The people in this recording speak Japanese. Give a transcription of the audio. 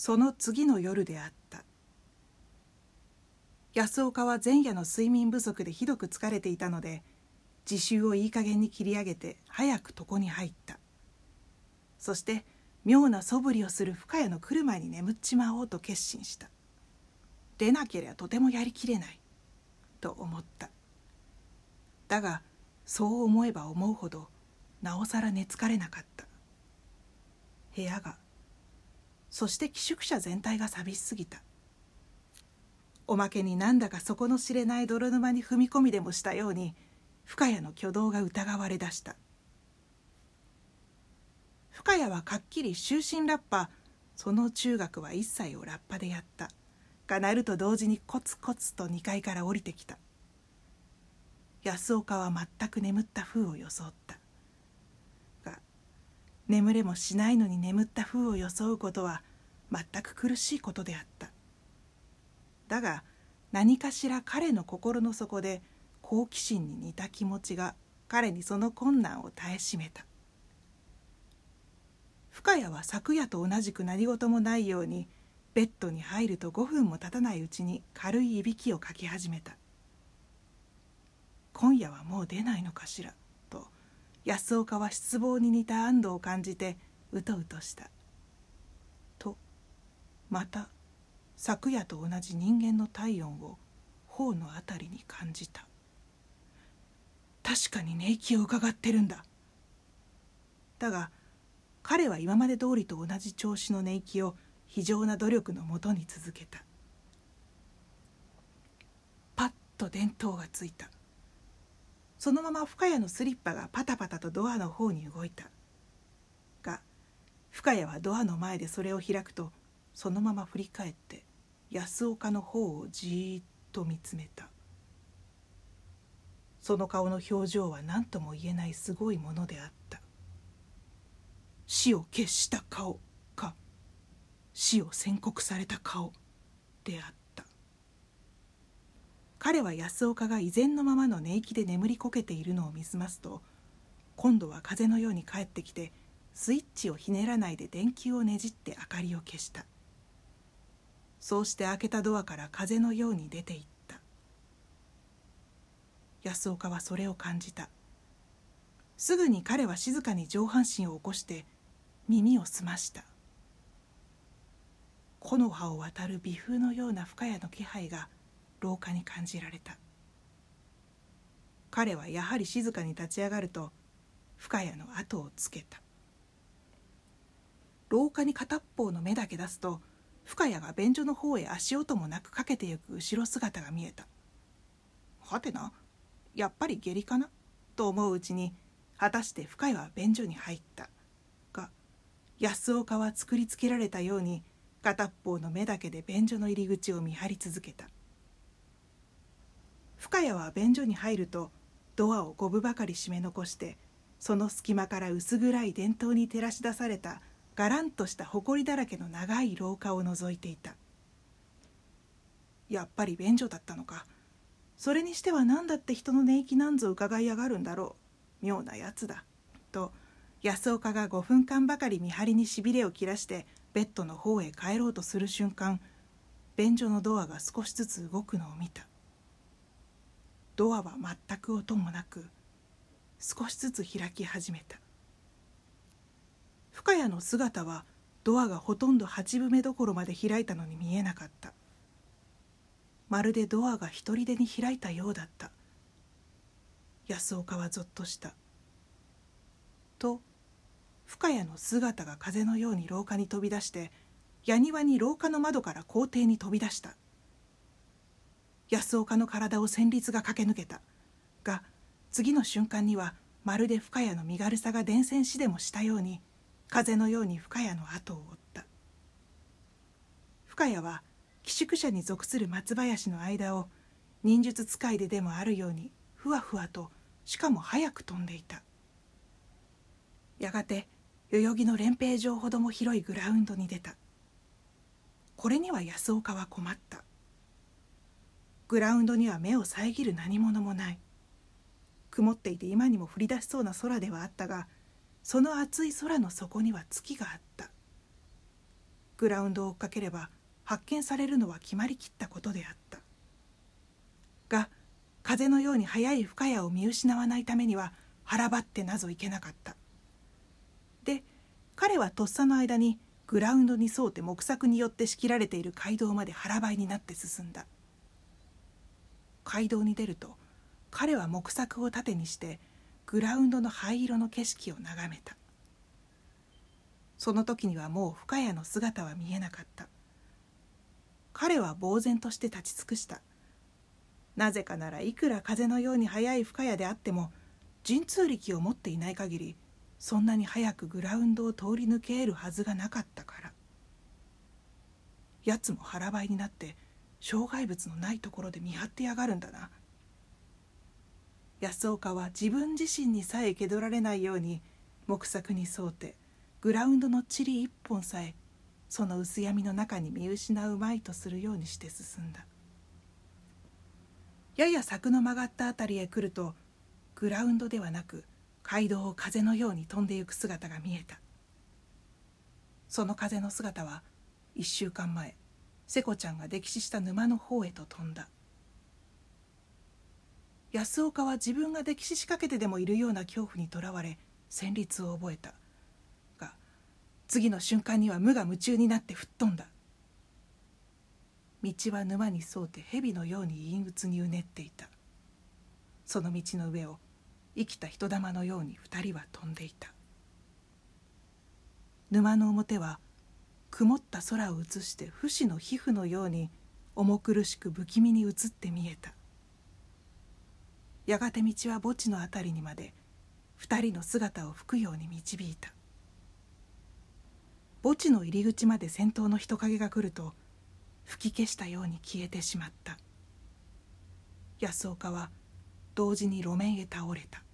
その次の夜であった。安岡は前夜の睡眠不足でひどく疲れていたので自習をいい加減に切り上げて早く床に入った。そして妙な素振りをする深谷の来る前に眠っちまおうと決心した。出なければとてもやりきれない。と思った。だがそう思えば思うほどなおさら寝つかれなかった。部屋がそして寄宿舎全体が寂しすぎた。おまけになんだか底の知れない泥沼に踏み込みでもしたように深谷の挙動が疑われだした。深谷はかっきり終身ラッパその中学は一切をラッパでやった。が鳴ると同時にコツコツと2階から降りてきた。安岡は全く眠った風を装った。眠れもしないのに眠った風を装うことは全く苦しいことであった。だが何かしら彼の心の底で好奇心に似た気持ちが彼にその困難を耐えしめた。深谷は昨夜と同じく何事もないようにベッドに入ると5分も経たないうちに軽いいびきをかき始めた。今夜はもう出ないのかしら。安岡は失望に似た安堵を感じてうとうとした。とまた昨夜と同じ人間の体温を頬のあたりに感じた。確かに寝息を伺ってるんだ。だが彼は今まで通りと同じ調子の寝息を非常な努力のもとに続けた。パッと電灯がついた。そのまま深谷のスリッパがパタパタとドアの方に動いた。が深谷はドアの前でそれを開くとそのまま振り返って安岡の方をじーっと見つめた。その顔の表情は何とも言えないすごいものであった。死を決した顔か死を宣告された顔であった。彼は安岡が以前のままの寝息で眠りこけているのを見すますと今度は風のように帰ってきてスイッチをひねらないで電球をねじって明かりを消した。そうして開けたドアから風のように出ていった。安岡はそれを感じた。すぐに彼は静かに上半身を起こして耳を澄ました。木の葉を渡る微風のような深谷の気配が廊下に感じられた。彼はやはり静かに立ち上がると深谷の後をつけた。廊下に片っぽの目だけ出すと深谷が便所の方へ足音もなくかけてゆく後ろ姿が見えた。はてなやっぱり下痢かな？と思ううちに果たして深谷は便所に入った。が安岡は作りつけられたように片っぽの目だけで便所の入り口を見張り続けた。深谷は便所に入るとドアを五分ばかり閉め残してその隙間から薄暗い電灯に照らし出されたがらんとした埃だらけの長い廊下を覗いていた。やっぱり便所だったのか。それにしては何だって人の寝息なんぞ伺いやがるんだろう。妙なやつだ。と安岡が5分間ばかり見張りにしびれを切らしてベッドの方へ帰ろうとする瞬間便所のドアが少しずつ動くのを見た。ドアは全く音もなく少しずつ開き始めた。深谷の姿はドアがほとんど八分目どころまで開いたのに見えなかった。まるでドアが一人でに開いたようだった。安岡はぞっとした。と深谷の姿が風のように廊下に飛び出して矢庭に廊下の窓から校庭に飛び出した。安岡の体を旋律が駆け抜けた。が次の瞬間にはまるで深谷の身軽さが伝染しでもしたように風のように深谷の後を追った。深谷は寄宿舎に属する松林の間を忍術使いででもあるようにふわふわとしかも早く飛んでいた。やがて代々木の連兵場ほども広いグラウンドに出た。これには安岡は困った。グラウンドには目を遮る何者もない。曇っていて今にも降り出しそうな空ではあったがその厚い空の底には月があった。グラウンドを追っかければ発見されるのは決まりきったことであった。が風のように速い深谷を見失わないためには腹ばってなぞいけなかった。で彼はとっさの間にグラウンドに沿うて木柵によって仕切られている街道まで腹ばいになって進んだ。街道に出ると彼は木柵を盾にしてグラウンドの灰色の景色を眺めた。その時にはもう深谷の姿は見えなかった。彼は呆然として立ち尽くした。なぜかならいくら風のように速い深谷であっても神通力を持っていない限りそんなに早くグラウンドを通り抜けるはずがなかったから。やつも腹ばいになって障害物のないところで見張ってやがるんだな。安岡は自分自身にさえ気取られないように木柵に沿うてグラウンドの塵一本さえその薄闇の中に見失うまいとするようにして進んだ。やや柵の曲がった辺りへ来るとグラウンドではなく街道を風のように飛んでゆく姿が見えた。その風の姿は一週間前瀬子ちゃんが溺死した沼の方へと飛んだ。安岡は自分が溺死しかけてでもいるような恐怖にとらわれ旋律を覚えた。が次の瞬間には無我夢中になって吹っ飛んだ。道は沼に沿うて蛇のように陰鬱にうねっていた。その道の上を生きた人玉のように二人は飛んでいた。沼の表は曇った空を映して不死の皮膚のように重苦しく不気味に映って見えた。やがて道は墓地の辺りにまで二人の姿を吹くように導いた。墓地の入り口まで先頭の人影が来ると吹き消したように消えてしまった。安岡は同時に路面へ倒れた。